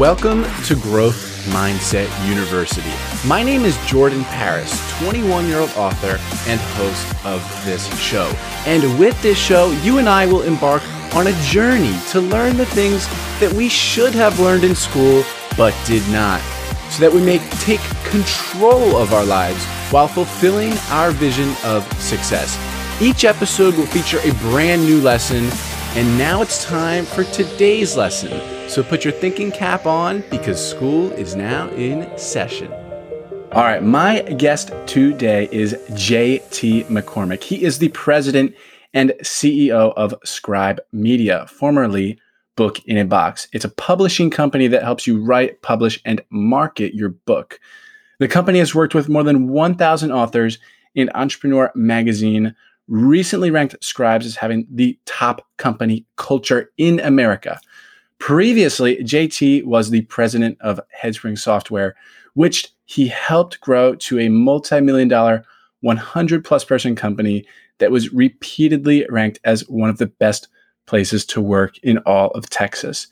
Welcome to Growth Mindset University. My name is Jordan Paris, 21 year old author and host of this show. And with this show, you and I will embark on a journey to learn the things that we should have learned in school but did not, so that we may take control of our lives while fulfilling our vision of success. Each episode will feature a brand new lesson, and now it's time for today's lesson. So put your thinking cap on because school is now in session. All right, my guest today is JT McCormick. He is the president and CEO of Scribe Media, formerly Book in a Box. It's a publishing company that helps you write, publish, and market your book. The company has worked with more than 1,000 authors in Entrepreneur Magazine, recently ranked Scribes as having the top company culture in America. Previously, JT was the president of Headspring Software, which he helped grow to a multi million dollar, 100 plus person company that was repeatedly ranked as one of the best places to work in all of Texas.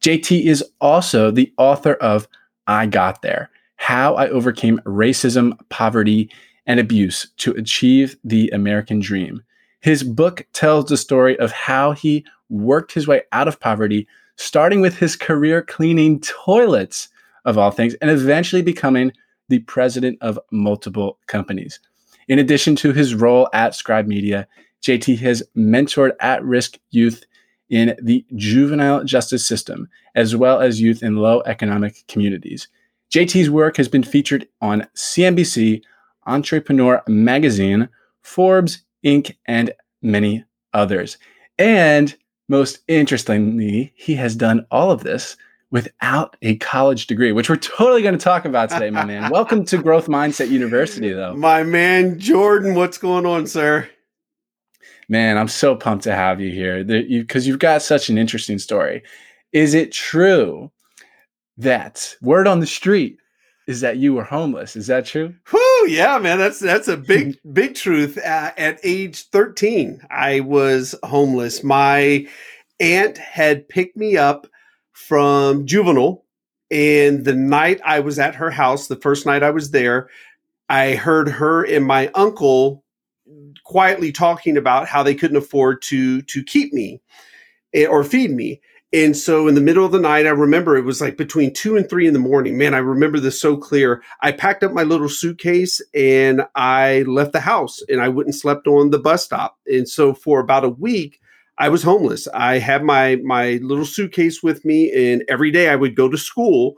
JT is also the author of I Got There How I Overcame Racism, Poverty, and Abuse to Achieve the American Dream. His book tells the story of how he worked his way out of poverty starting with his career cleaning toilets, of all things, and eventually becoming the president of multiple companies. In addition to his role at Scribe Media, JT has mentored at risk youth in the juvenile justice system, as well as youth in low economic communities. JT's work has been featured on CNBC, Entrepreneur Magazine, Forbes, Inc., and many others. And most interestingly, he has done all of this without a college degree, which we're totally going to talk about today, my man. Welcome to Growth Mindset University, though. My man, Jordan, what's going on, sir? Man, I'm so pumped to have you here because you, you've got such an interesting story. Is it true that word on the street is that you were homeless? Is that true? Whew, yeah, man, that's that's a big big truth. Uh, at age 13, I was homeless. My aunt had picked me up from juvenile, and the night I was at her house, the first night I was there, I heard her and my uncle quietly talking about how they couldn't afford to to keep me eh, or feed me. And so in the middle of the night, I remember it was like between two and three in the morning. Man, I remember this so clear. I packed up my little suitcase and I left the house and I went and slept on the bus stop. And so for about a week, I was homeless. I had my my little suitcase with me, and every day I would go to school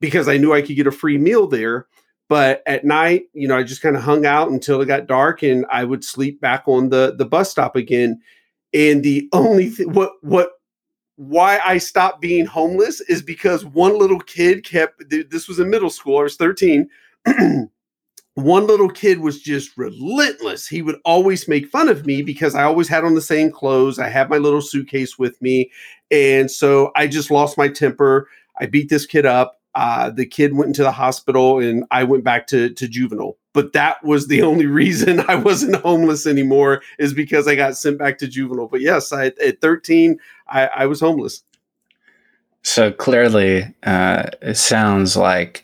because I knew I could get a free meal there. But at night, you know, I just kind of hung out until it got dark, and I would sleep back on the the bus stop again. And the only th- what what why I stopped being homeless is because one little kid kept this was in middle school, I was 13. one little kid was just relentless. He would always make fun of me because I always had on the same clothes. I had my little suitcase with me. And so I just lost my temper. I beat this kid up. Uh, the kid went into the hospital and I went back to, to juvenile. But that was the only reason I wasn't homeless anymore is because I got sent back to juvenile. But yes, I, at 13, I, I was homeless. So clearly, uh, it sounds like,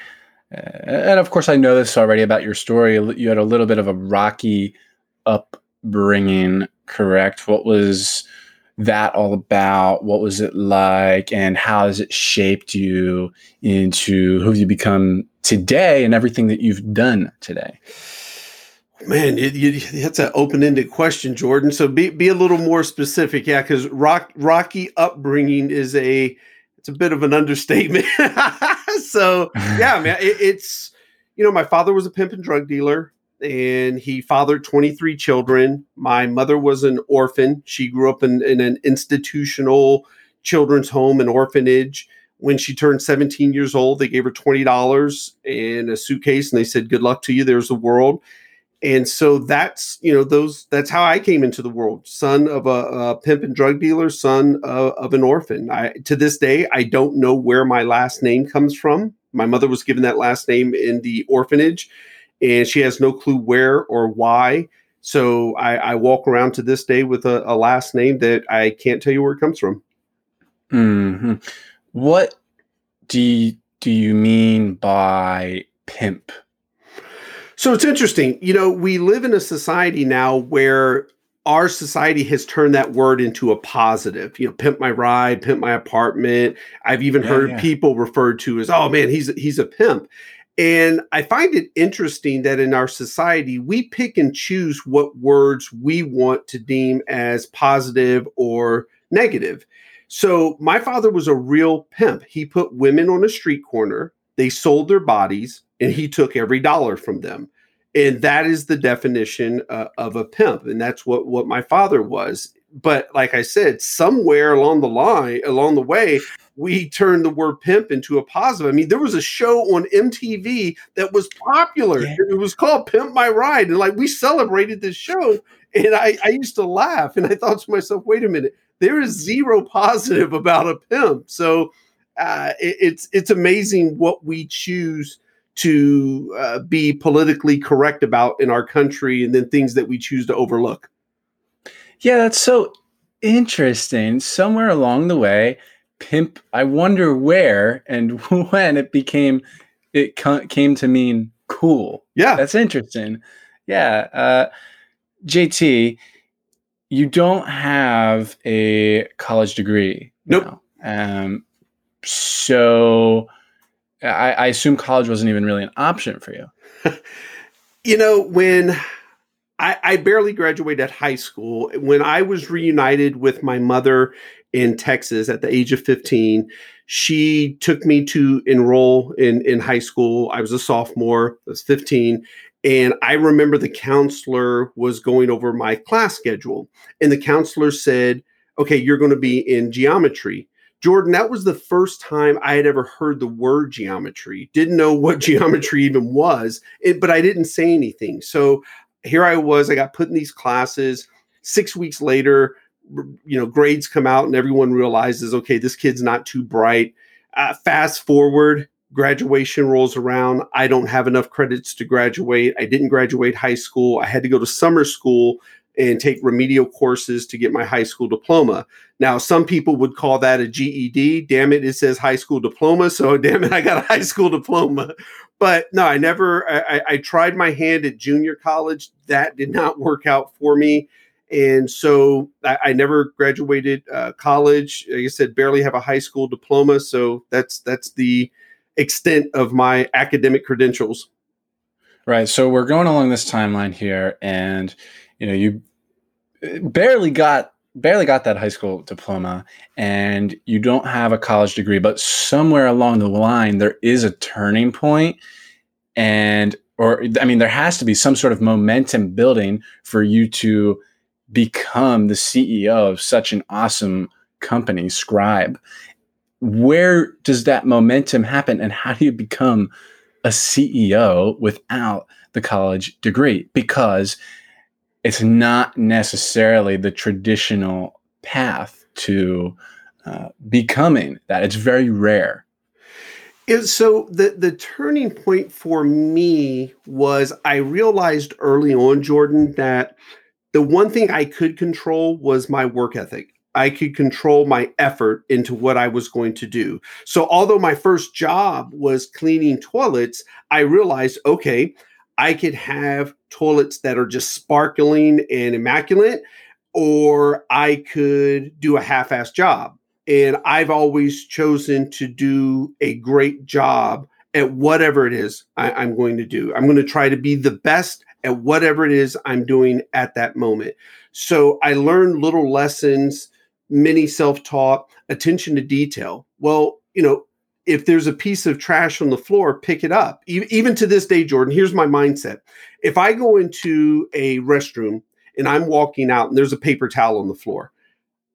uh, and of course, I know this already about your story. You had a little bit of a rocky upbringing, correct? What was that all about? What was it like? And how has it shaped you into who you become today and everything that you've done today? Man, it, it, that's an open-ended question, Jordan. So be be a little more specific, yeah, because rock rocky upbringing is a it's a bit of an understatement. so yeah, man, it, it's you know my father was a pimp and drug dealer and he fathered 23 children. My mother was an orphan. She grew up in, in an institutional children's home and orphanage. When she turned 17 years old, they gave her $20 in a suitcase and they said, Good luck to you. There's the world. And so that's, you know, those, that's how I came into the world. Son of a, a pimp and drug dealer, son of, of an orphan. I, to this day, I don't know where my last name comes from. My mother was given that last name in the orphanage and she has no clue where or why. So I, I walk around to this day with a, a, last name that I can't tell you where it comes from. Mm-hmm. What do you, do you mean by pimp? So it's interesting. You know, we live in a society now where our society has turned that word into a positive. You know, pimp my ride, pimp my apartment. I've even yeah, heard yeah. people referred to as, "Oh man, he's he's a pimp." And I find it interesting that in our society, we pick and choose what words we want to deem as positive or negative. So, my father was a real pimp. He put women on a street corner, they sold their bodies, and he took every dollar from them and that is the definition uh, of a pimp and that's what what my father was but like i said somewhere along the line along the way we turned the word pimp into a positive i mean there was a show on mtv that was popular yeah. it was called pimp my ride and like we celebrated this show and I, I used to laugh and i thought to myself wait a minute there is zero positive about a pimp so uh, it, it's it's amazing what we choose to uh, be politically correct about in our country and then things that we choose to overlook. Yeah, that's so interesting. Somewhere along the way, pimp, I wonder where and when it became, it came to mean cool. Yeah. That's interesting. Yeah. Uh, JT, you don't have a college degree. Nope. Now. Um, so, I, I assume college wasn't even really an option for you. you know, when I, I, barely graduated high school, when I was reunited with my mother in Texas at the age of 15, she took me to enroll in, in high school. I was a sophomore, I was 15. And I remember the counselor was going over my class schedule. And the counselor said, Okay, you're going to be in geometry. Jordan, that was the first time I had ever heard the word geometry. Didn't know what geometry even was, it, but I didn't say anything. So here I was, I got put in these classes. Six weeks later, you know, grades come out and everyone realizes, okay, this kid's not too bright. Uh, fast forward, graduation rolls around. I don't have enough credits to graduate. I didn't graduate high school. I had to go to summer school and take remedial courses to get my high school diploma. Now, some people would call that a GED. Damn it, it says high school diploma. So, damn it, I got a high school diploma. But no, I never, I, I tried my hand at junior college. That did not work out for me. And so I, I never graduated uh, college. Like I said, barely have a high school diploma. So that's, that's the extent of my academic credentials. Right. So we're going along this timeline here and you know you barely got barely got that high school diploma and you don't have a college degree but somewhere along the line there is a turning point and or i mean there has to be some sort of momentum building for you to become the ceo of such an awesome company scribe where does that momentum happen and how do you become a ceo without the college degree because it's not necessarily the traditional path to uh, becoming that. It's very rare. so the the turning point for me was I realized early on, Jordan, that the one thing I could control was my work ethic. I could control my effort into what I was going to do. So although my first job was cleaning toilets, I realized, okay, I could have toilets that are just sparkling and immaculate, or I could do a half ass job. And I've always chosen to do a great job at whatever it is I, am going to do. I'm going to try to be the best at whatever it is I'm doing at that moment. So I learned little lessons, many self taught, attention to detail. Well, you know, if there's a piece of trash on the floor, pick it up. even to this day, Jordan, here's my mindset. If I go into a restroom and I'm walking out and there's a paper towel on the floor,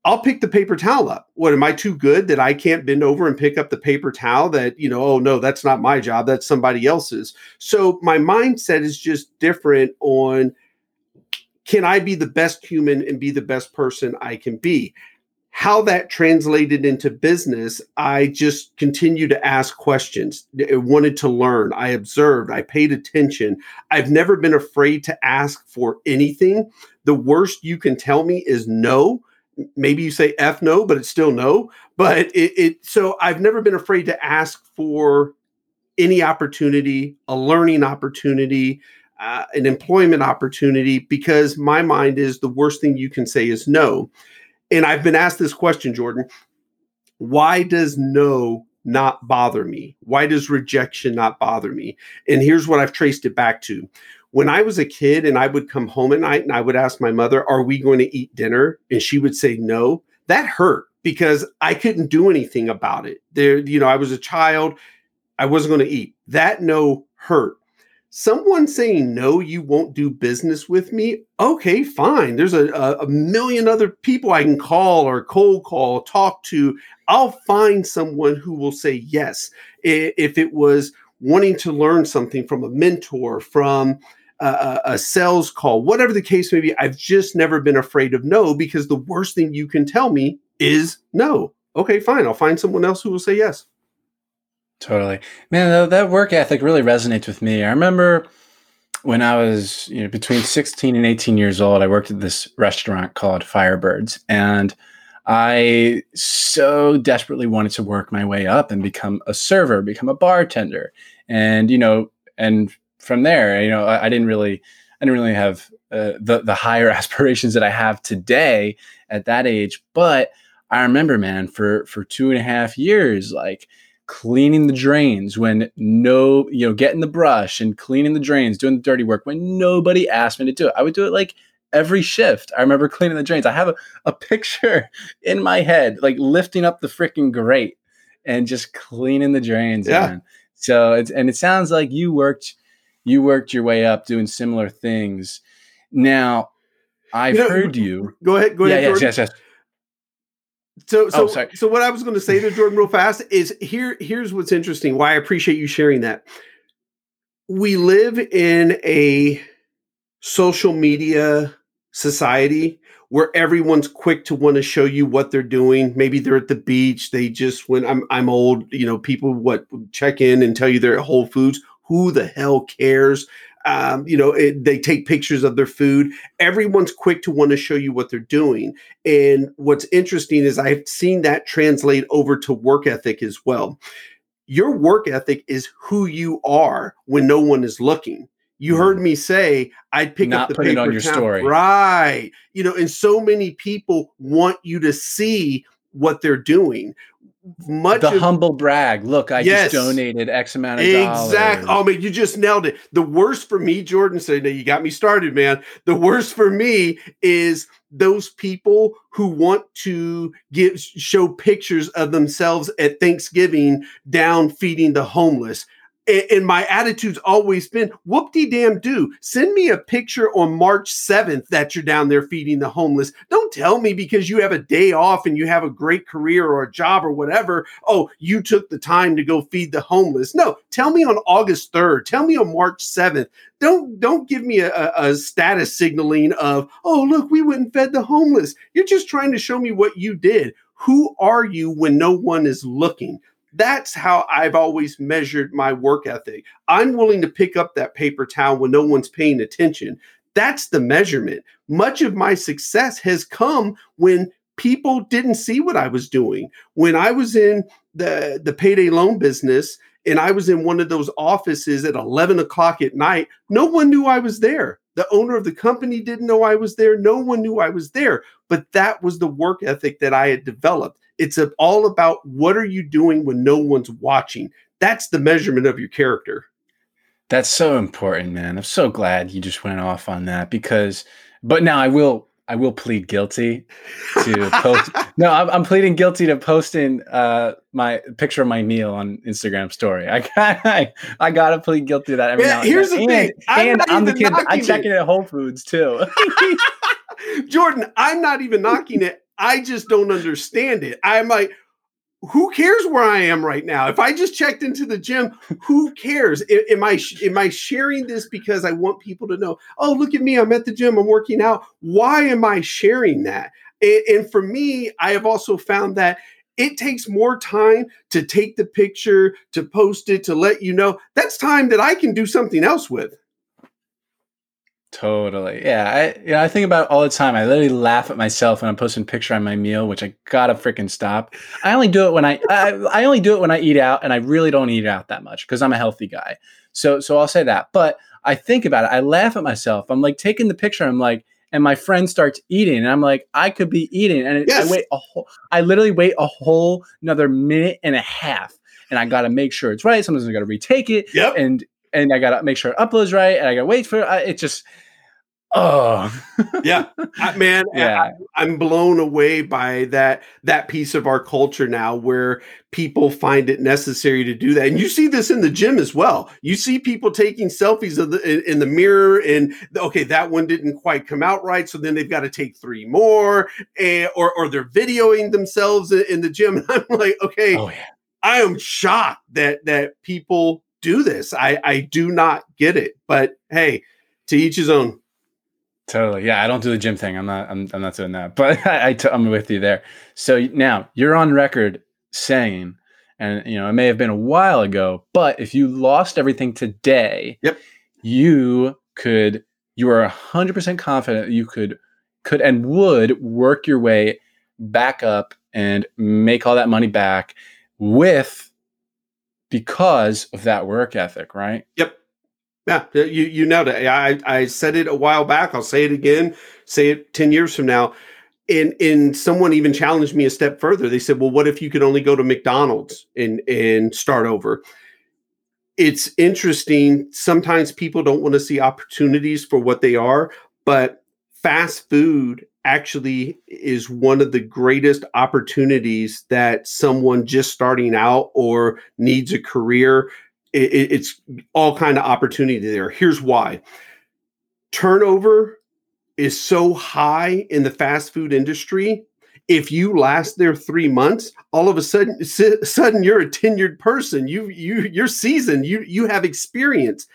I'll pick the paper towel up. What am I too good that I can't bend over and pick up the paper towel that, you know, oh no, that's not my job, that's somebody else's. So my mindset is just different on can I be the best human and be the best person I can be? how that translated into business, I just continued to ask questions. I wanted to learn. I observed. I paid attention. I've never been afraid to ask for anything. The worst you can tell me is no. Maybe you say F no, but it's still no. But it, it so I've never been afraid to ask for any opportunity, a learning opportunity, uh, an employment opportunity, because my mind is the worst thing you can say is no. And I've been asked this question, Jordan why does no not bother me? Why does rejection not bother me? And here's what I've traced it back to. When I was a kid and I would come home at night and I would ask my mother, Are we going to eat dinner? And she would say no. That hurt because I couldn't do anything about it. There, you know, I was a child. I wasn't going to eat. That no hurt. Someone saying no, you won't do business with me. Okay, fine. There's a, a, million other people I can call or cold call, talk to. I'll find someone who will say yes. If it was wanting to learn something from a mentor, from a, a sales call, whatever the case may be, I've just never been afraid of no because the worst thing you can tell me is no. Okay, fine. I'll find someone else who will say yes. Totally. Man, that work ethic really resonates with me. I remember when I was you know, between 16 and 18 years old, I worked at this restaurant called Firebirds. And I so desperately wanted to work my way up and become a server, become a bartender. And, you know, and from there, you know, I, I didn't really, I didn't really have uh, the, the higher aspirations that I have today at that age. But I remember, man, for, for two and a half years, like, cleaning the drains when no, you know, getting the brush and cleaning the drains, doing the dirty work when nobody asked me to do it. I would do it like every shift. I remember cleaning the drains. I have a, a picture in my head, like lifting up the freaking grate and just cleaning the drains. Yeah. Man. So it's, and it sounds like you worked, you worked your way up doing similar things. Now, I've you know, heard you. Go ahead. Go ahead. Yeah, yes, yes, yes. So, oh, so, oh, so what I was going to say to Jordan real fast is here. Here's what's interesting. Why I appreciate you sharing that. We live in a social media society where everyone's quick to want to show you what they're doing. Maybe they're at the beach. They just when I'm I'm old, you know, people what check in and tell you they're at Whole Foods. Who the hell cares? um, you know, it, they take pictures of their food. Everyone's quick to want to show you what they're doing. And what's interesting is I've seen that translate over to work ethic as well. Your work ethic is who you are when no one is looking. You heard mm. me say I'd pick Not up the put paper it on your story. Right. You know, and so many people want you to see what they're doing much the of, humble brag. Look, I yes, just donated X amount of exactly. Oh man, you just nailed it. The worst for me, Jordan said, "Now you got me started, man. The worst for me is those people who want to give show pictures of themselves at Thanksgiving down feeding the homeless and my attitude's always been whoop de damn do send me a picture on march 7th that you're down there feeding the homeless. Don't tell me because you have a day off and you have a great career or a job or whatever. Oh you took the time to go feed the homeless. No tell me on august 3rd tell me on march 7th don't don't give me a, a status signaling of oh look we went and fed the homeless. You're just trying to show me what you did. Who are you when no one is looking that's how I've always measured my work ethic. I'm willing to pick up that paper towel when no one's paying attention. That's the measurement. Much of my success has come when people didn't see what I was doing. When I was in the, the payday loan business and I was in one of those offices at 11 o'clock at night, no one knew I was there. The owner of the company didn't know I was there. No one knew I was there. But that was the work ethic that I had developed. It's a, all about what are you doing when no one's watching. That's the measurement of your character. That's so important, man. I'm so glad you just went off on that because, but now I will, I will plead guilty to post. no, I'm, I'm, pleading guilty to posting uh, my picture of my meal on Instagram story. I I, I gotta plead guilty to that every yeah, now and Here's the thing, I'm and I'm the kid. I check it at Whole Foods too. Jordan, I'm not even knocking it. I just don't understand it. I'm like, who cares where I am right now? If I just checked into the gym, who cares? Am I am I sharing this because I want people to know? Oh, look at me! I'm at the gym. I'm working out. Why am I sharing that? And, and for me, I have also found that it takes more time to take the picture, to post it, to let you know. That's time that I can do something else with. Totally. Yeah. I you know, I think about it all the time. I literally laugh at myself when I'm posting a picture on my meal, which I gotta freaking stop. I only do it when I, I I only do it when I eat out and I really don't eat out that much because I'm a healthy guy. So so I'll say that. But I think about it, I laugh at myself. I'm like taking the picture, I'm like, and my friend starts eating, and I'm like, I could be eating. And yes. I wait a whole I literally wait a whole another minute and a half. And I gotta make sure it's right. Sometimes I gotta retake it. Yep. And and I gotta make sure it uploads right, and I gotta wait for it. It just oh yeah I, man yeah I, i'm blown away by that that piece of our culture now where people find it necessary to do that and you see this in the gym as well you see people taking selfies of the in, in the mirror and okay that one didn't quite come out right so then they've got to take three more and, or or they're videoing themselves in, in the gym and i'm like okay oh, yeah. i am shocked that that people do this i i do not get it but hey to each his own Totally. Yeah, I don't do the gym thing. I'm not. I'm, I'm not doing that. But I, I t- I'm with you there. So now you're on record saying, and you know, it may have been a while ago, but if you lost everything today, yep, you could. You are hundred percent confident you could, could and would work your way back up and make all that money back with because of that work ethic, right? Yep. Yeah, you you nailed it. I I said it a while back. I'll say it again. Say it ten years from now. And and someone even challenged me a step further. They said, "Well, what if you could only go to McDonald's and and start over?" It's interesting. Sometimes people don't want to see opportunities for what they are, but fast food actually is one of the greatest opportunities that someone just starting out or needs a career it, it's all kind of opportunity there. Here's why: turnover is so high in the fast food industry. If you last there three months, all of a sudden, sudden you're a tenured person. You you you're seasoned. You you have experience.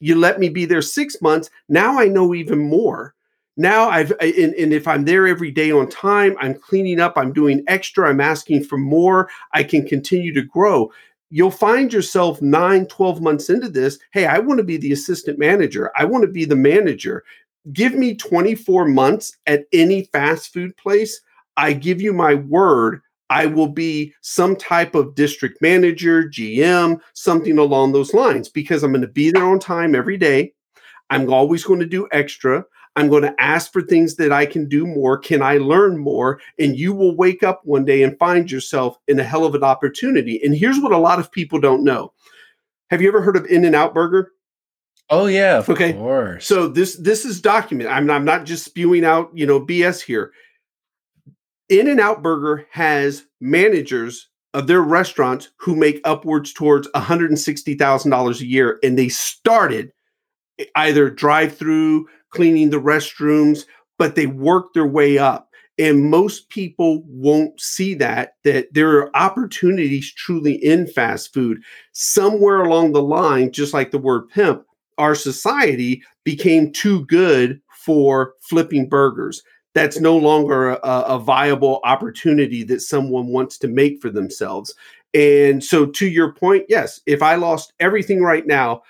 You let me be there six months. Now I know even more now I've and, and, if I'm there every day on time, I'm cleaning up, I'm doing extra, I'm asking for more, I can continue to grow you'll find yourself nine, 12 months into this. Hey, I want to be the assistant manager. I want to be the manager. Give me 24 months at any fast food place. I give you my word. I will be some type of district manager, GM, something along those lines because I'm going to be there on time every day. I'm always going to do extra. I'm going to ask for things that I can do more. Can I learn more? And you will wake up one day and find yourself in a hell of an opportunity. And here's what a lot of people don't know. Have you ever heard of In and Out Burger? Oh yeah, okay. Course. So this this is document. I'm, I'm not just spewing out, you know, BS here. In and Out Burger has managers of their restaurants who make upwards towards $160,000 a year and they started either drive through cleaning the restrooms, but they work their way up. And most people won't see that, that there are opportunities truly in fast food. Somewhere along the line, just like the word pimp, our society became too good for flipping burgers. That's no longer a, a viable opportunity that someone wants to make for themselves. And so, to your point, yes, if I lost everything right now,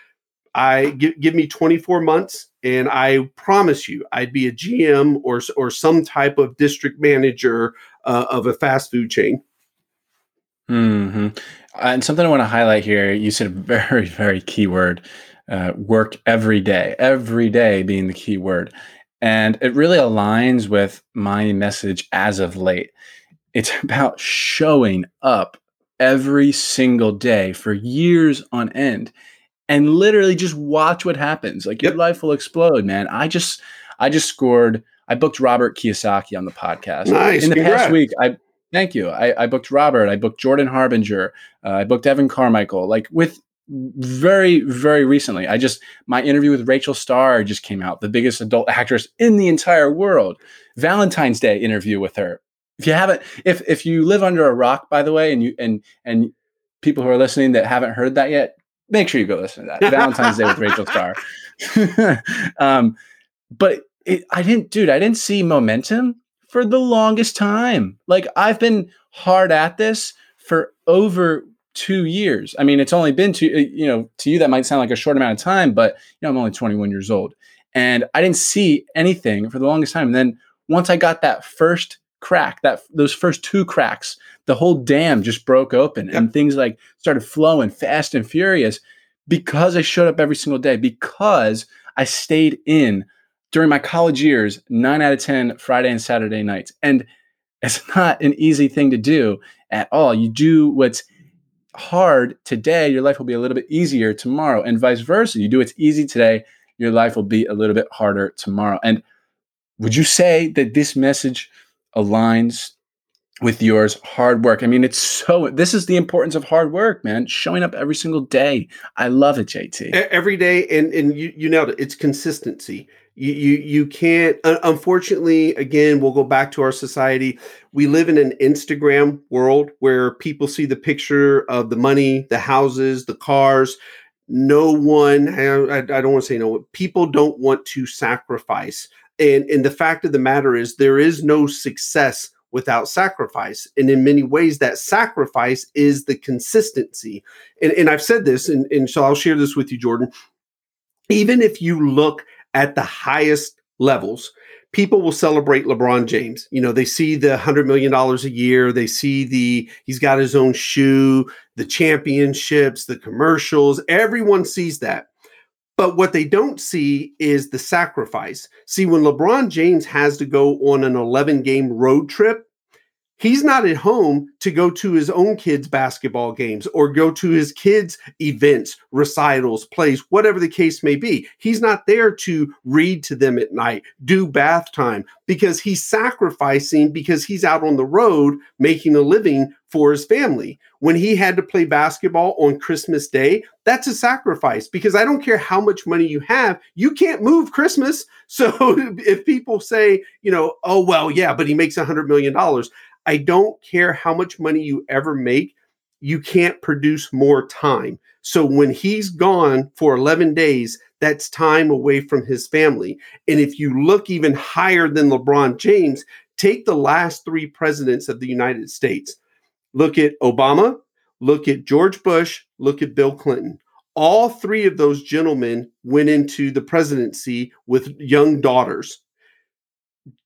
I give, give me 24 months and I promise you I'd be a GM or or some type of district manager uh, of a fast food chain. Hmm. And something I want to highlight here. You said a very very key word. Uh, work every day. Every day being the key word, and it really aligns with my message as of late. It's about showing up every single day for years on end and literally just watch what happens. Like your life will explode, man. I just I just scored. I booked Robert Kiyosaki on the podcast. Nice. In the Congrats. past week, I thank you. I, I booked Robert. I booked Jordan Harbinger. Uh, I booked Evan Carmichael. Like with very very recently, I just my interview with Rachel Starr just came out. The biggest adult actress in the entire world. Valentine's Day interview with her. If you haven't, if if you live under a rock, by the way, and you and and people who are listening that haven't heard that yet, make sure you go listen to that Valentine's Day with Rachel Starr. um, but it, I didn't, dude, I didn't see momentum for the longest time. Like I've been hard at this for over two years. I mean, it's only been two, uh, you know, to you that might sound like a short amount of time, but you know, I'm only 21 years old. And I didn't see anything for the longest time. And then once I got that first crack, that those first two cracks, the whole dam just broke open yep. and things like started flowing fast and furious because I showed up every single day, because I stayed in during my college years, nine out of 10 Friday and Saturday nights. And it's not an easy thing to do at all. You do what's hard today, your life will be a little bit easier tomorrow, and vice versa. You do what's easy today, your life will be a little bit harder tomorrow. And would you say that this message aligns with yours hard work. I mean, it's so this is the importance of hard work, man. Showing up every single day. I love it, JT. Every day and and you you nailed it. It's consistency. You you you can't unfortunately again, we'll go back to our society. We live in an Instagram world where people see the picture of the money, the houses, the cars. No one I, I don't want to say no, people don't want to sacrifice. And and the fact of the matter is there is no success without sacrifice. And in many ways, that sacrifice is the consistency. And, and I've said this, and, and so I'll share this with you, Jordan. Even if you look at the highest levels, people will celebrate LeBron James. You know, they see the $100 million a year, they see the, he's got his own shoe, the championships, the commercials, everyone sees that. But what they don't see is the sacrifice. See, when LeBron James has to go on an 11 game road trip, he's not at home to go to his own kids' basketball games or go to his kids' events, recitals, plays, whatever the case may be. He's not there to read to them at night, do bath time, because he's sacrificing because he's out on the road making a living for his family. When he had to play basketball on Christmas Day, that's a sacrifice because I don't care how much money you have, you can't move Christmas. So if people say, you know, oh, well, yeah, but he makes a $100 million, I don't care how much money you ever make, you can't produce more time. So when he's gone for 11 days, that's time away from his family. And if you look even higher than LeBron James, take the last three presidents of the United States. Look at Obama, look at George Bush, look at Bill Clinton. All three of those gentlemen went into the presidency with young daughters.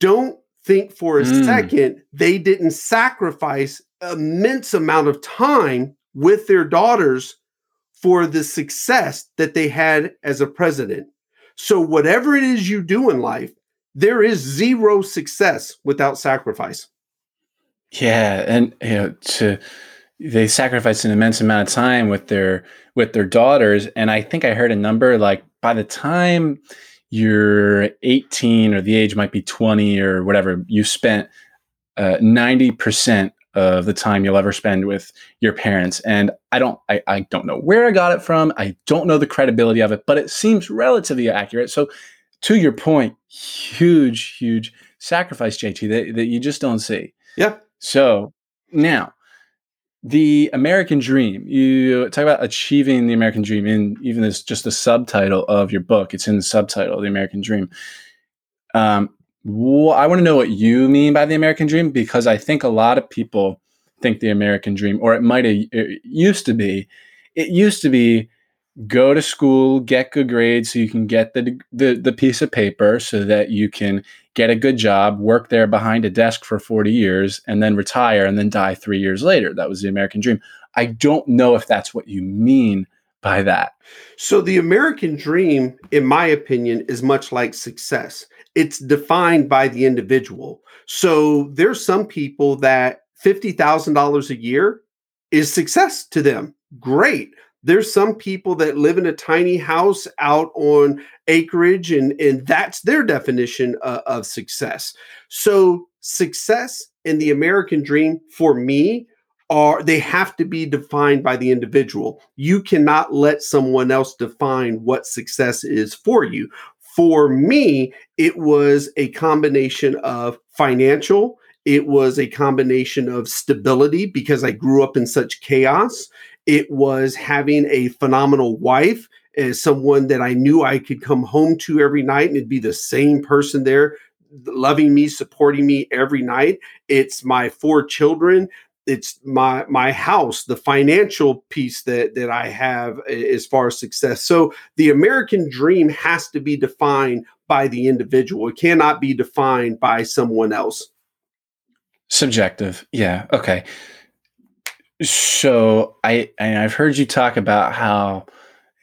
Don't think for a mm. second they didn't sacrifice immense amount of time with their daughters for the success that they had as a president. So whatever it is you do in life, there is zero success without sacrifice. Yeah, and you know, to they sacrifice an immense amount of time with their with their daughters, and I think I heard a number like by the time you're 18 or the age might be 20 or whatever, you spent uh, 90% of the time you'll ever spend with your parents. And I don't, I, I don't know where I got it from. I don't know the credibility of it, but it seems relatively accurate. So to your point, huge, huge sacrifice, JT, that, that you just don't see. Yeah. So now the American Dream. You talk about achieving the American Dream, and even as just the subtitle of your book. It's in the subtitle, the American Dream. Um, wh- I want to know what you mean by the American Dream because I think a lot of people think the American Dream, or it might have it used to be. It used to be go to school, get good grades so you can get the, the, the piece of paper so that you can get a good job, work there behind a desk for 40 years, and then retire and then die three years later. That was the American dream. I don't know if that's what you mean by that. So, the American dream, in my opinion, is much like success. It's defined by the individual. So, there's some people that $50,000 a year is success to them. Great there's some people that live in a tiny house out on acreage and and that's their definition of success so success and the american dream for me are they have to be defined by the individual you cannot let someone else define what success is for you for me it was a combination of financial it was a combination of stability because I grew up in such chaos. It was having a phenomenal wife as someone that I knew I could come home to every night and it'd be the same person there loving me, supporting me every night. It's my four children. it's my my house the financial piece that that i have as far as success. So the american dream has to be defined by the individual. It cannot be defined by someone else. Subjective. Yeah. Okay so i i've heard you talk about how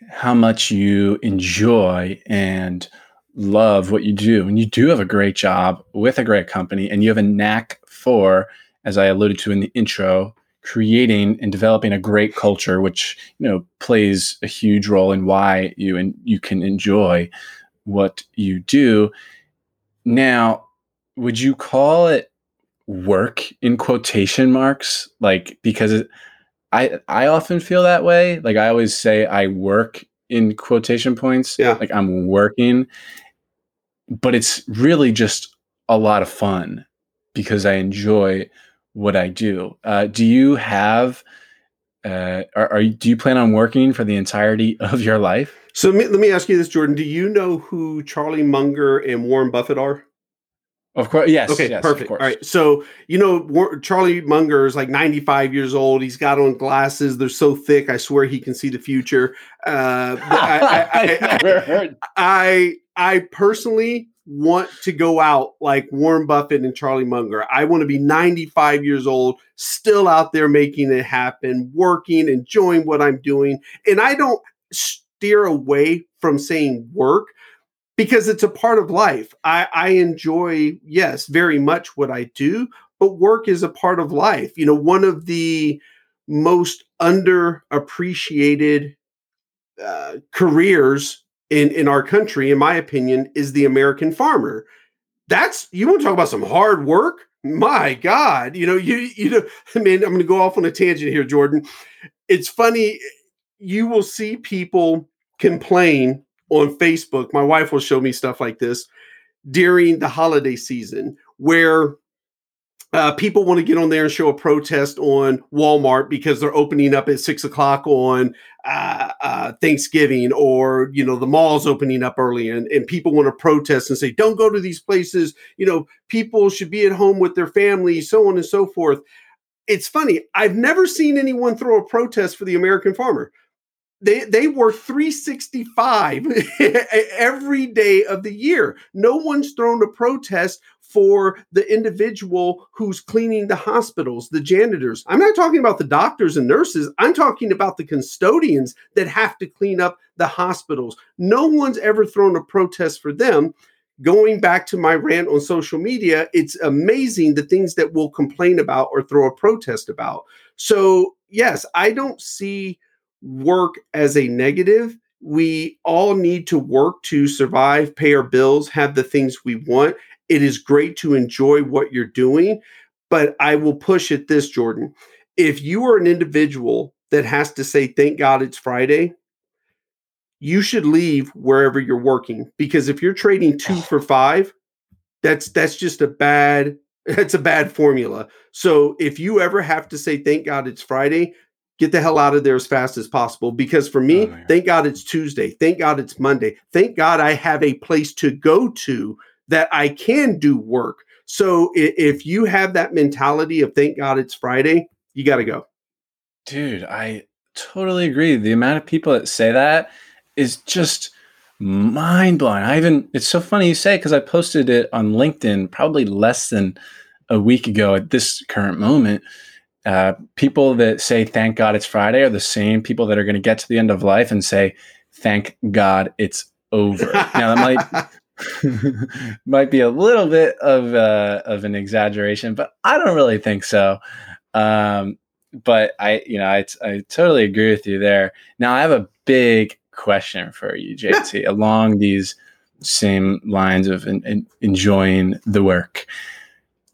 how much you enjoy and love what you do and you do have a great job with a great company and you have a knack for as I alluded to in the intro, creating and developing a great culture, which you know plays a huge role in why you and you can enjoy what you do. Now, would you call it work in quotation marks? Like because it, I I often feel that way. Like I always say I work in quotation points. Yeah. Like I'm working, but it's really just a lot of fun because I enjoy what I do. Uh, do you have? Uh, are, are, do you plan on working for the entirety of your life? So let me ask you this, Jordan. Do you know who Charlie Munger and Warren Buffett are? Of course, yes. Okay, yes, perfect. All right. So, you know, Charlie Munger is like 95 years old. He's got on glasses. They're so thick. I swear he can see the future. Uh, I, I, I, I, I personally want to go out like Warren Buffett and Charlie Munger. I want to be 95 years old, still out there making it happen, working, enjoying what I'm doing. And I don't steer away from saying work because it's a part of life. I, I enjoy, yes, very much what I do, but work is a part of life. You know, one of the most underappreciated uh, careers in in our country, in my opinion, is the American farmer. That's you want to talk about some hard work. My God, you know, you you know, I mean, I'm going to go off on a tangent here, Jordan. It's funny. You will see people complain on Facebook. My wife will show me stuff like this during the holiday season, where uh, people want to get on there and show a protest on Walmart because they're opening up at six o'clock on uh, uh, Thanksgiving, or you know the mall's opening up early, and, and people want to protest and say, "Don't go to these places." You know, people should be at home with their families, so on and so forth. It's funny. I've never seen anyone throw a protest for the American farmer they they work 365 every day of the year. No one's thrown a protest for the individual who's cleaning the hospitals, the janitors. I'm not talking about the doctors and nurses. I'm talking about the custodians that have to clean up the hospitals. No one's ever thrown a protest for them. Going back to my rant on social media, it's amazing the things that we'll complain about or throw a protest about. So, yes, I don't see work as a negative. We all need to work to survive, pay our bills, have the things we want. It is great to enjoy what you're doing, but I will push it this, Jordan. If you are an individual that has to say, thank God it's Friday, you should leave wherever you're working because if you're trading two for five, that's that's just a bad that's a bad formula. So if you ever have to say thank God it's Friday, get the hell out of there as fast as possible. Because for me, oh, thank God it's Tuesday. Thank God it's Monday. Thank God I have a place to go to that I can do work. So if you have that mentality of thank God it's Friday, you got to go. Dude, I totally agree. The amount of people that say that is just mind blowing. I even, it's so funny you say because I posted it on LinkedIn probably less than a week ago at this current moment uh, people that say thank god it's friday are the same people that are going to get to the end of life and say thank god it's over. Now that might might be a little bit of uh, of an exaggeration but i don't really think so. Um, but i you know I, I totally agree with you there. Now i have a big question for you jt along these same lines of in, in enjoying the work.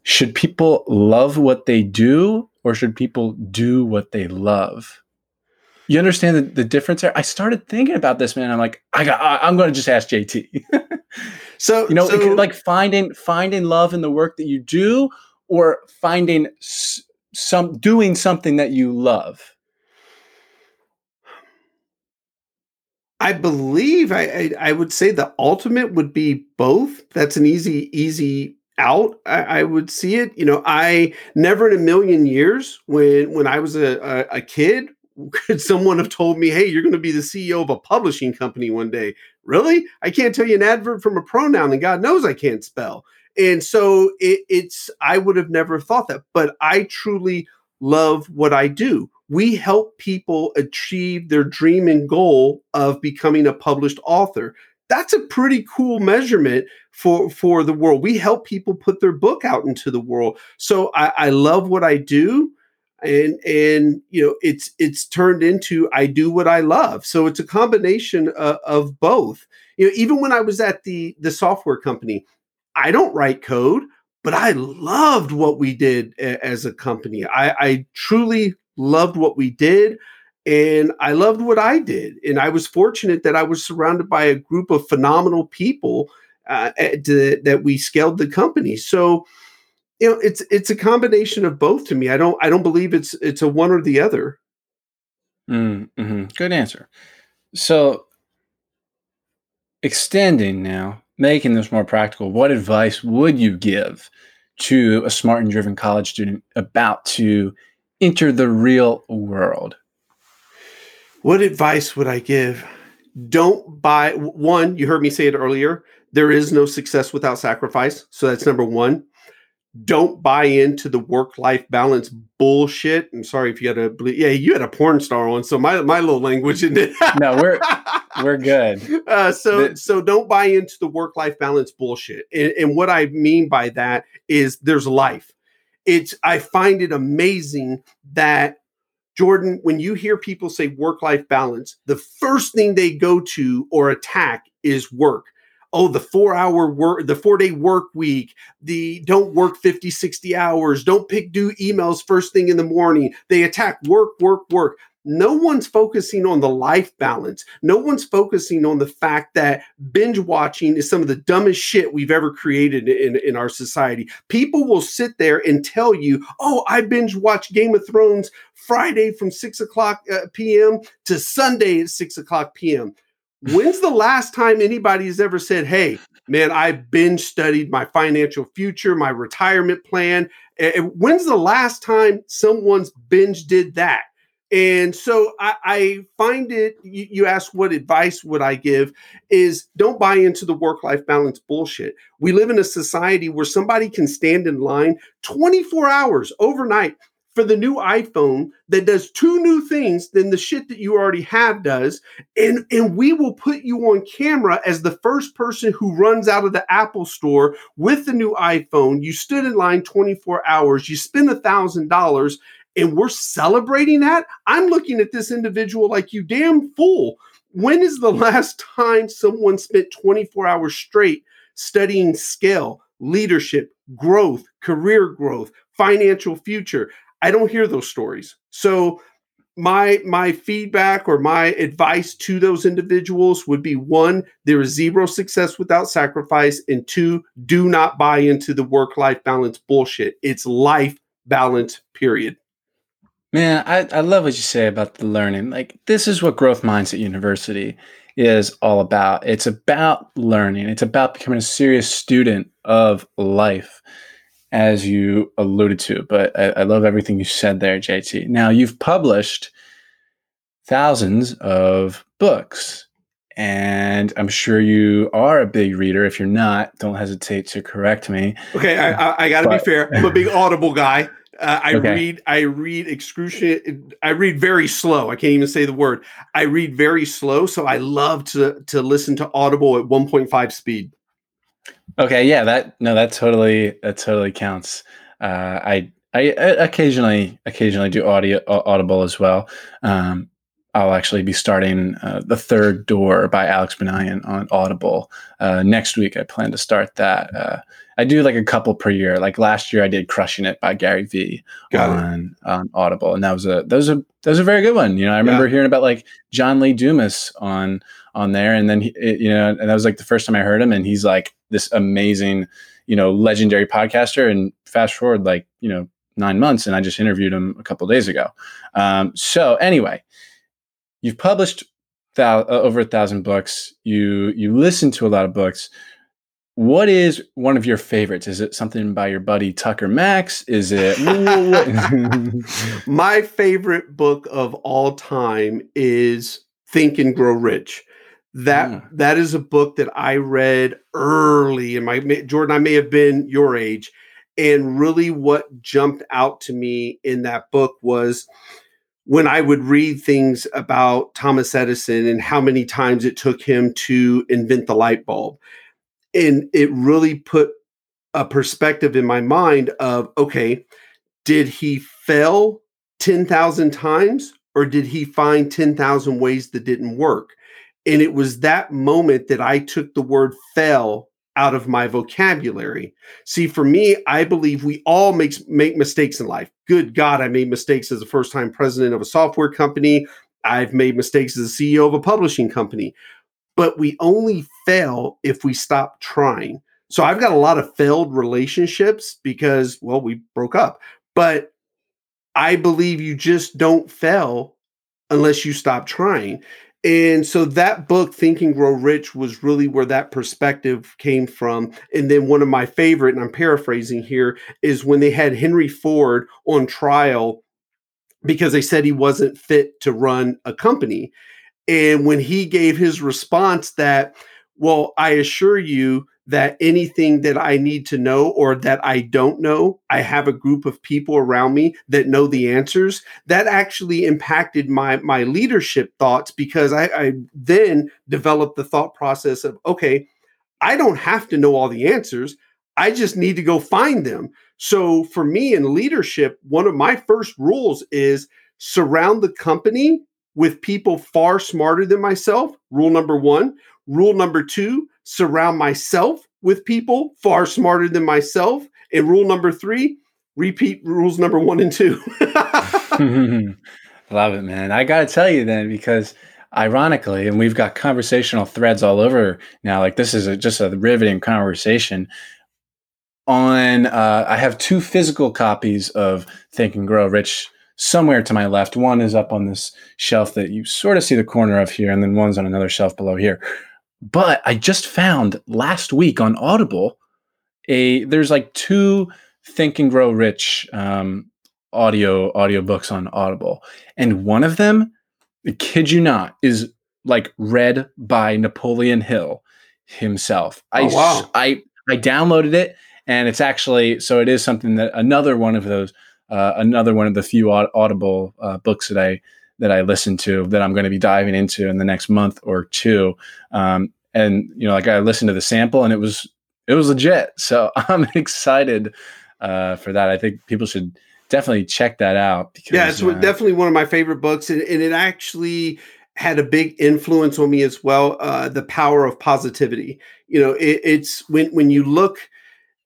Should people love what they do or should people do what they love? You understand the, the difference there? I started thinking about this, man. I'm like, I got, I'm going to just ask JT. so, you know, so, like finding, finding love in the work that you do or finding some, doing something that you love. I believe I, I, I would say the ultimate would be both. That's an easy easy out I, I, would see it. You know i never in a million years when when i was a, a, a kid could someone have told me hey you're going to be the ceo of a publishing company one day. Really? I can't tell you an adverb from a pronoun and god knows i can't spell. And so it, it's i would have never thought that but i truly love what i do. We help people achieve their dream and goal of becoming a published author that's a pretty cool measurement for for the world. We help people put their book out into the world. So I, I love what I do and and you know it's it's turned into i do what i love so it's a combination of, of, both you know even when i was at the the software company i don't write code but i loved what we did as a company i i truly loved what we did and I loved what I did. And I was fortunate that I was surrounded by a group of phenomenal people uh, to, that we scaled the company. So, you know, it's it's a combination of both to me. I don't I don't believe it's it's a one or the other. Mm-hmm. Good answer. So, extending now, making this more practical, what advice would you give to a smart and driven college student about to enter the real world? What advice would I give? Don't buy one, you heard me say it earlier. There is no success without sacrifice. So that's number one. Don't buy into the work-life balance bullshit. I'm sorry if you had a yeah, you had a porn star on, so my my little language in it. no, we're we're good. Uh, so the, so don't buy into the work-life balance bullshit. And, and what I mean by that is there's life. It's I find it amazing that Jordan, when you hear people say work life balance, the first thing they go to or attack is work. Oh, the four hour work, the four day work week, the don't work 50, 60 hours, don't pick do emails first thing in the morning. They attack work, work, work no one's focusing on the life balance. No one's focusing on the fact that binge watching is some of the dumbest shit we've ever created in, in our society. People will sit there and tell you, oh, I binge watch Game of Thrones Friday from 6 o'clock uh, p.m. to Sunday at 6 o'clock p.m. When's the last time anybody has ever said, hey, man, I binge studied my financial future, my retirement plan? And when's the last time someone's binge did that? And so I, I find it, you, you ask what advice would I give, is don't buy into the work life balance bullshit. We live in a society where somebody can stand in line 24 hours overnight for the new iPhone that does two new things than the shit that you already have does. And, and we will put you on camera as the first person who runs out of the Apple store with the new iPhone. You stood in line 24 hours, you spend a thousand dollars and we're celebrating that, I'm looking at this individual like you damn fool. When is the last time someone spent 24 hours straight studying scale, leadership, growth, career growth, financial future? I don't hear those stories. So my my feedback or my advice to those individuals would be one there is zero success without sacrifice and two do not buy into the work life balance bullshit it's life balance period Man, I, I love what you say about the learning. Like, this is what Growth Mindset University is all about. It's about learning, it's about becoming a serious student of life, as you alluded to. But I, I love everything you said there, JT. Now, you've published thousands of books. And I'm sure you are a big reader. If you're not, don't hesitate to correct me. Okay, I, I, I got to be fair. I'm a big Audible guy. Uh, I okay. read I read excruciating I read very slow. I can't even say the word. I read very slow, so I love to to listen to Audible at 1.5 speed. Okay, yeah, that no, that totally that totally counts. Uh, I I occasionally occasionally do audio Audible as well. Um, I'll actually be starting uh, the third door by Alex Banayan on Audible uh, next week. I plan to start that. Uh, I do like a couple per year. Like last year, I did "Crushing It" by Gary Vee on on Audible, and that was a that was a that was a very good one. You know, I remember yeah. hearing about like John Lee Dumas on on there, and then he, it, you know, and that was like the first time I heard him, and he's like this amazing, you know, legendary podcaster. And fast forward like you know nine months, and I just interviewed him a couple days ago. Um, so anyway, you've published thou- uh, over a thousand books. You you listen to a lot of books what is one of your favorites? Is it something by your buddy Tucker Max? Is it my favorite book of all time is Think and Grow Rich. That yeah. that is a book that I read early in my Jordan. I may have been your age, and really, what jumped out to me in that book was when I would read things about Thomas Edison and how many times it took him to invent the light bulb. And it really put a perspective in my mind of okay did he fail 10,000 times or did he find 10,000 ways that didn't work? And it was that moment that I took the word fail out of my vocabulary. See, for me, I believe we all make make mistakes in life. Good God, I made mistakes as a first time president of a software company. I've made mistakes as a CEO of a publishing company but we only fail if we stop trying. So I've got a lot of failed relationships because, well, we broke up. But I believe you just don't fail unless you stop trying. And so that book, Think and Grow Rich, was really where that perspective came from. And then one of my favorite, and I'm paraphrasing here, is when they had Henry Ford on trial because they said he wasn't fit to run a company. And when he gave his response that, well, I assure you that anything that I need to know or that I don't know, I have a group of people around me that know the answers. That actually impacted my my leadership thoughts because I, I then developed the thought process of, okay, I don't have to know all the answers. I just need to go find them. So for me in leadership, one of my first rules is surround the company with people far smarter than myself. Rule number one. Rule number two, surround myself with people far smarter than myself. And rule number three, repeat rules number one and two. Love it, man. I got to tell you then, because ironically, and we've got conversational threads all over now, like this is a, just a riveting conversation. On, uh, I have two physical copies of Think and Grow Rich somewhere to my left. One is up on this shelf that you sort of see the corner of here, and then one's on another shelf below here. But I just found last week on Audible a there's like two Think and Grow Rich um, audio audio books on Audible, and one of them, kid you not, is like read by Napoleon Hill himself. I oh, wow. I I downloaded it, and it's actually so it is something that another one of those uh, another one of the few audible uh, books that I that I listen to that I'm going to be diving into in the next month or two. Um, and you know, like I listened to the sample and it was it was legit. So I'm excited uh, for that. I think people should definitely check that out. Because, yeah, it's uh, definitely one of my favorite books, and, and, it actually had a big influence on me as well. Uh, the power of positivity. You know, it, it's when when you look,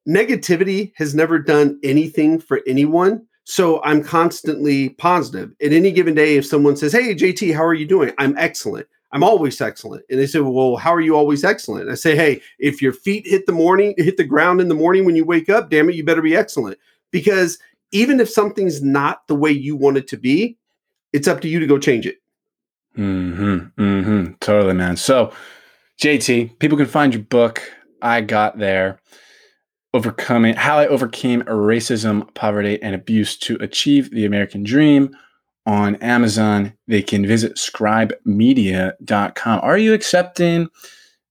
negativity has never done anything for anyone so I'm constantly positive. At any given day, if someone says, Hey, JT, how are you doing? I'm excellent. I'm always excellent. And they say, Well, how are you always excellent? I say, Hey, if your feet hit the morning, hit the ground in the morning when you wake up, damn it, you better be excellent. Because even if something's not the way you want it to be, it's up to you to go change it. Mm-hmm. Mm-hmm. Totally, man. So, JT, people can find your book. I got there overcoming how I overcame racism, poverty, and abuse to achieve the American dream on Amazon. They can visit scribemedia.com. Are you accepting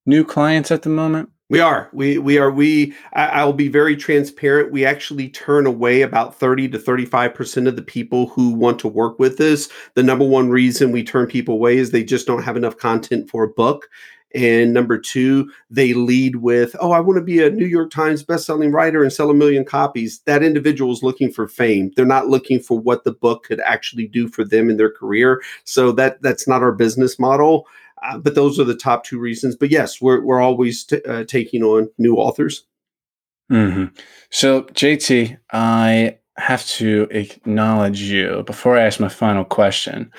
new clients at the moment? We are. We we are. We. I, will be very transparent. We actually turn away about thirty to thirty five percent of the people who want to work with us. The number one reason we turn people away is they just don't have enough content for a book, and number two, they lead with, oh, I want to be a New York Times bestselling writer and sell a million copies. That individual is looking for fame. They're not looking for what the book could actually do for them in their career. So that that's not our business model. Uh, but those are the top two reasons. But yes, we're, we're always t- uh, taking on new authors. Mm-hmm. So, JT, I have to acknowledge you before I ask my final question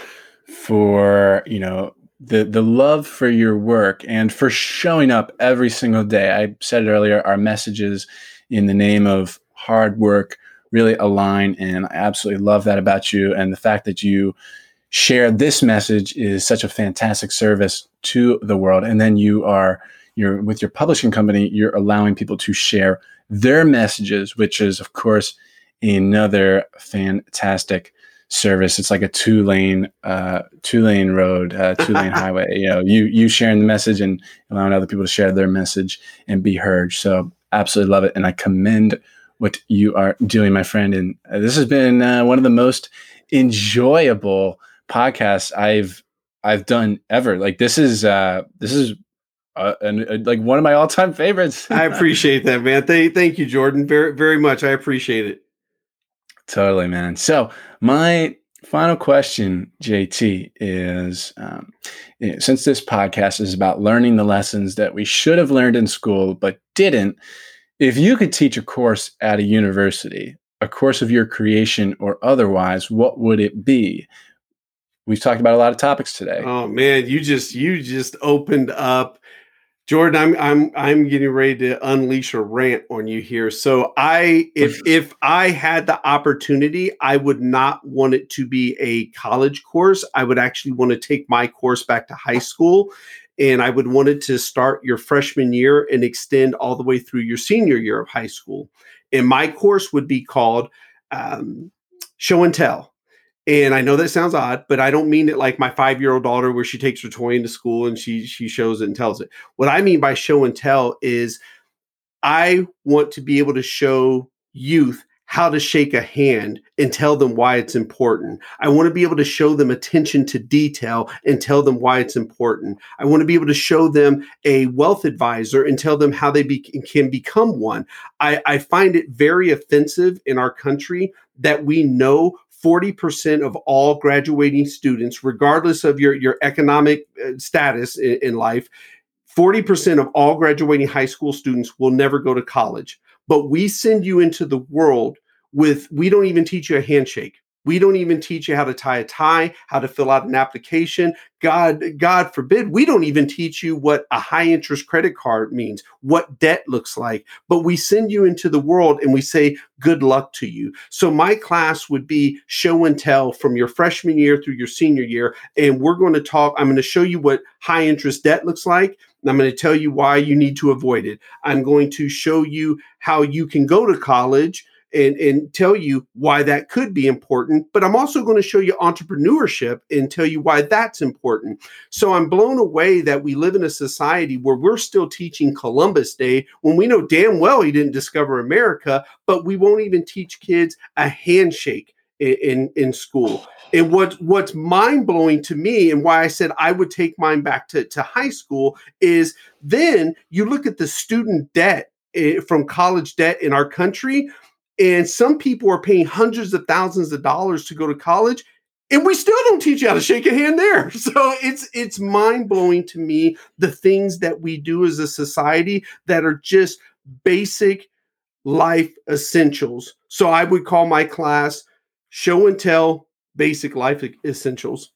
for, you know, the the love for your work and for showing up every single day. I said it earlier, our messages in the name of hard work really align and I absolutely love that about you and the fact that you share this message is such a fantastic service to the world and then you are you're with your publishing company, you're allowing people to share their messages, which is, of course, another fantastic service. It's like a two lane, uh, two lane road, uh, two lane highway. You know, you you sharing the message and allowing other people to share their message and be heard. So absolutely love it, and I commend what you are doing, my friend. And uh, this has been uh, one of the most enjoyable podcasts I've I've done ever. Like this is uh, this is uh, and uh, like one of my all-time favorites. I appreciate that, man. Thank, thank you, Jordan, very, very much. I appreciate it. Totally, man. So my final question, JT, is um, since this podcast is about learning the lessons that we should have learned in school but didn't, if you could teach a course at a university, a course of your creation or otherwise, what would it be? We've talked about a lot of topics today. Oh man, you just you just opened up Jordan, I'm I'm I'm getting ready to unleash a rant on you here. So I if if I had the opportunity, I would not want it to be a college course. I would actually want to take my course back to high school and I would want it to start your freshman year and extend all the way through your senior year of high school. And my course would be called um, Show and Tell and I know that sounds odd, but I don't mean it like my five year old daughter where she takes her toy into school and she she shows it and tells it. What I mean by show and tell is I want to be able to show youth how to shake a hand and tell them why it's important. I want to be able to show them attention to detail and tell them why it's important. I want to be able to show them a wealth advisor and tell them how they be, can become one. I, I find it very offensive in our country that we know 40% of all graduating students, regardless of your, your economic uh, status in, in life, 40% of all graduating high school students will never go to college. But we send you into the world with, we don't even teach you a handshake. We don't even teach you how to tie a tie, how to fill out an application. God, God forbid, we don't even teach you what a high interest credit card means, what debt looks like. But we send you into the world and we say, good luck to you. So my class would be show and tell from your freshman year through your senior year. And we're going to talk, I'm going to show you what high interest debt looks like. I'm going to tell you why you need to avoid it. I'm going to show you how you can go to college and, and tell you why that could be important. But I'm also going to show you entrepreneurship and tell you why that's important. So I'm blown away that we live in a society where we're still teaching Columbus Day when we know damn well he didn't discover America, but we won't even teach kids a handshake in, in, school. And what what's mind blowing to me, and why I said I would take mine back to, to high school, is then you look at the student debt eh, from college debt in our country and some people are paying hundreds of thousands of dollars to go to college and we still don't teach you how to shake a hand there. So it's it's mind-blowing to me the things that we do as a society that are just basic life essentials. So i would call my class show and tell basic life essentials.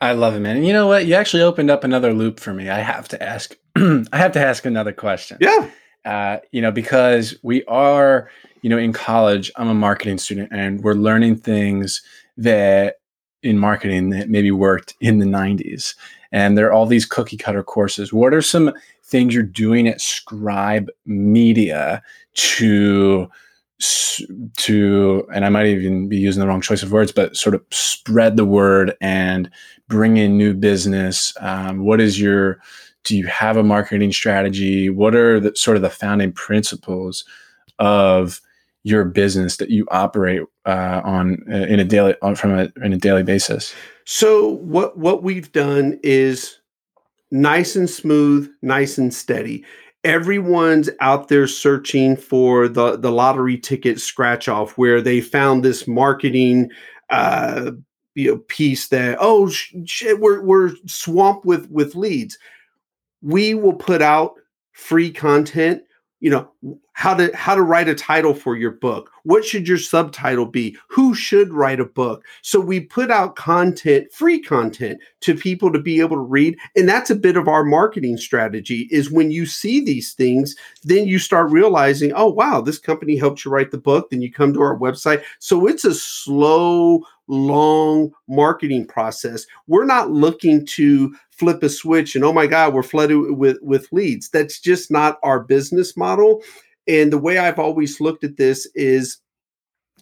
I love it man. And you know what? You actually opened up another loop for me. I have to ask i have to ask another question. Yeah uh, you know because we are you know, in college, I'm a marketing student and we're learning things that in marketing that maybe worked in the 90s. And there are all these cookie cutter courses. What are some things you're doing at Scribe Media to to and I might even be using the wrong choice of words, but sort of spread the word and bring in new business. Um, what is your do you have a marketing strategy? What are the sort of the founding principles of your business that you operate uh, on uh, in a daily on from a in a daily basis? So what what we've done is nice and smooth, nice and steady. Everyone's out there searching for the the lottery ticket scratch off where they found this marketing uh, you know piece that oh shit we're we're swamped with with leads. We will put out free content you know how to how to write a title for your book. What should your subtitle be? Who should write a book? So we put out content free content to people to be able to read and that's a bit of our marketing strategy is when you see these things then you start realizing oh wow this company helped you write the book then you come to our website. So it's a slow long marketing process. We're not looking to flip a switch and oh my god, we're flooded with with leads. That's just not our business model. And the way I've always looked at this is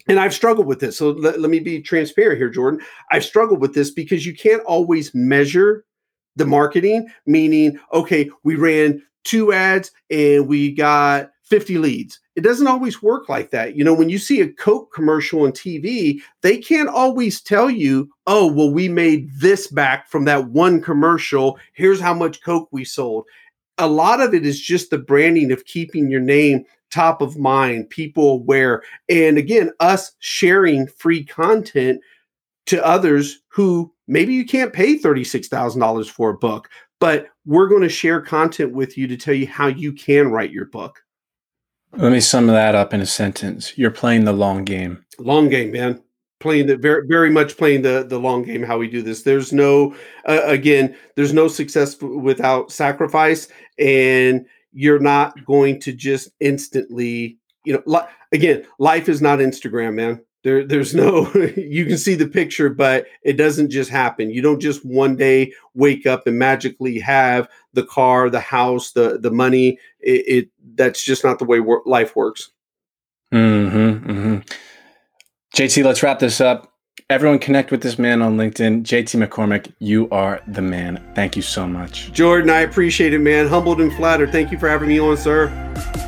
and I've struggled with this. So let, let me be transparent here, Jordan. I've struggled with this because you can't always measure the marketing, meaning, okay, we ran two ads and we got 50 leads. It doesn't always work like that. You know, when you see a Coke commercial on TV, they can't always tell you, oh, well, we made this back from that one commercial. Here's how much Coke we sold. A lot of it is just the branding of keeping your name top of mind, people aware. And again, us sharing free content to others who maybe you can't pay $36,000 for a book, but we're going to share content with you to tell you how you can write your book. Let me sum that up in a sentence. You're playing the long game. Long game, man. Playing the very, very much playing the the long game. How we do this. There's no, uh, again, there's no success without sacrifice, and you're not going to just instantly, you know, li- again, life is not Instagram, man. There, there's no you can see the picture but it doesn't just happen. You don't just one day wake up and magically have the car the house the the money. It, it that's just not the way wor- life works. Mm-hmm, mm-hmm. jt let's wrap this up. Everyone connect with this man on linkedin. Jt mccormick you are the man. Thank you so much. Jordan i appreciate it man. Humbled and flattered. Thank you for having me on sir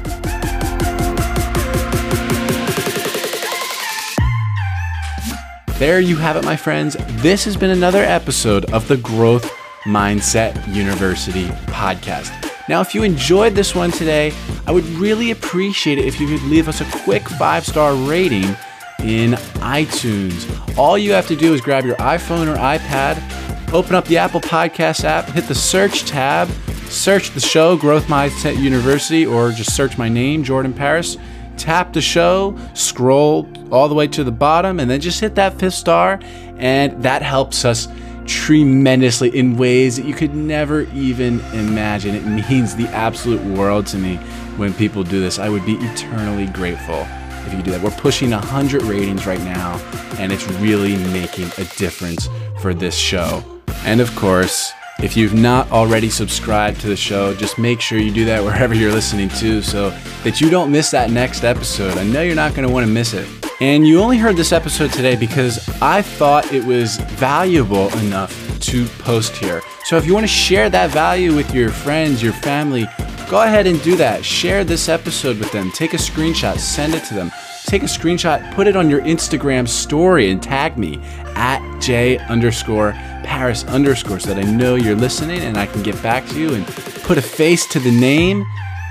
There you have it, my friends. This has been another episode of the Growth Mindset University podcast. Now, if you enjoyed this one today, I would really appreciate it if you could leave us a quick five star rating in iTunes. All you have to do is grab your iPhone or iPad, open up the Apple Podcast app, hit the search tab, search the show, Growth Mindset University, or just search my name, Jordan Paris tap the show, scroll all the way to the bottom, and then just hit that fifth star. And that helps us tremendously in ways that you could never even imagine. It means the absolute world to me when people do this. I would be eternally grateful if you do that. We're pushing 100 ratings right now, and it's really making a difference for this show. And of course, if you've not already subscribed to the show, just make sure you do that wherever you're listening to so that you don't miss that next episode. I know you're not going to want to miss it. And you only heard this episode today because I thought it was valuable enough to post here. So if you want to share that value with your friends, your family, go ahead and do that. Share this episode with them. Take a screenshot, send it to them. Take a screenshot, put it on your Instagram story, and tag me at J underscore Paris underscore so that I know you're listening and I can get back to you and put a face to the name.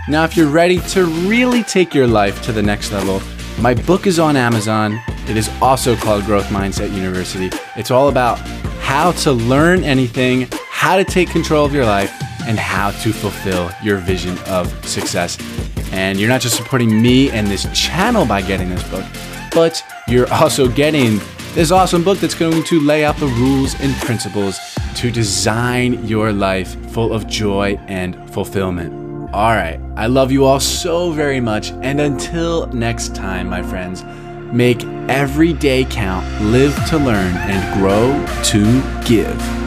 Now, if you're ready to really take your life to the next level, my book is on Amazon. It is also called Growth Mindset University. It's all about how to learn anything, how to take control of your life, and how to fulfill your vision of success. And you're not just supporting me and this channel by getting this book, but you're also getting this awesome book that's going to lay out the rules and principles to design your life full of joy and fulfillment. All right, I love you all so very much. And until next time, my friends, make every day count, live to learn, and grow to give.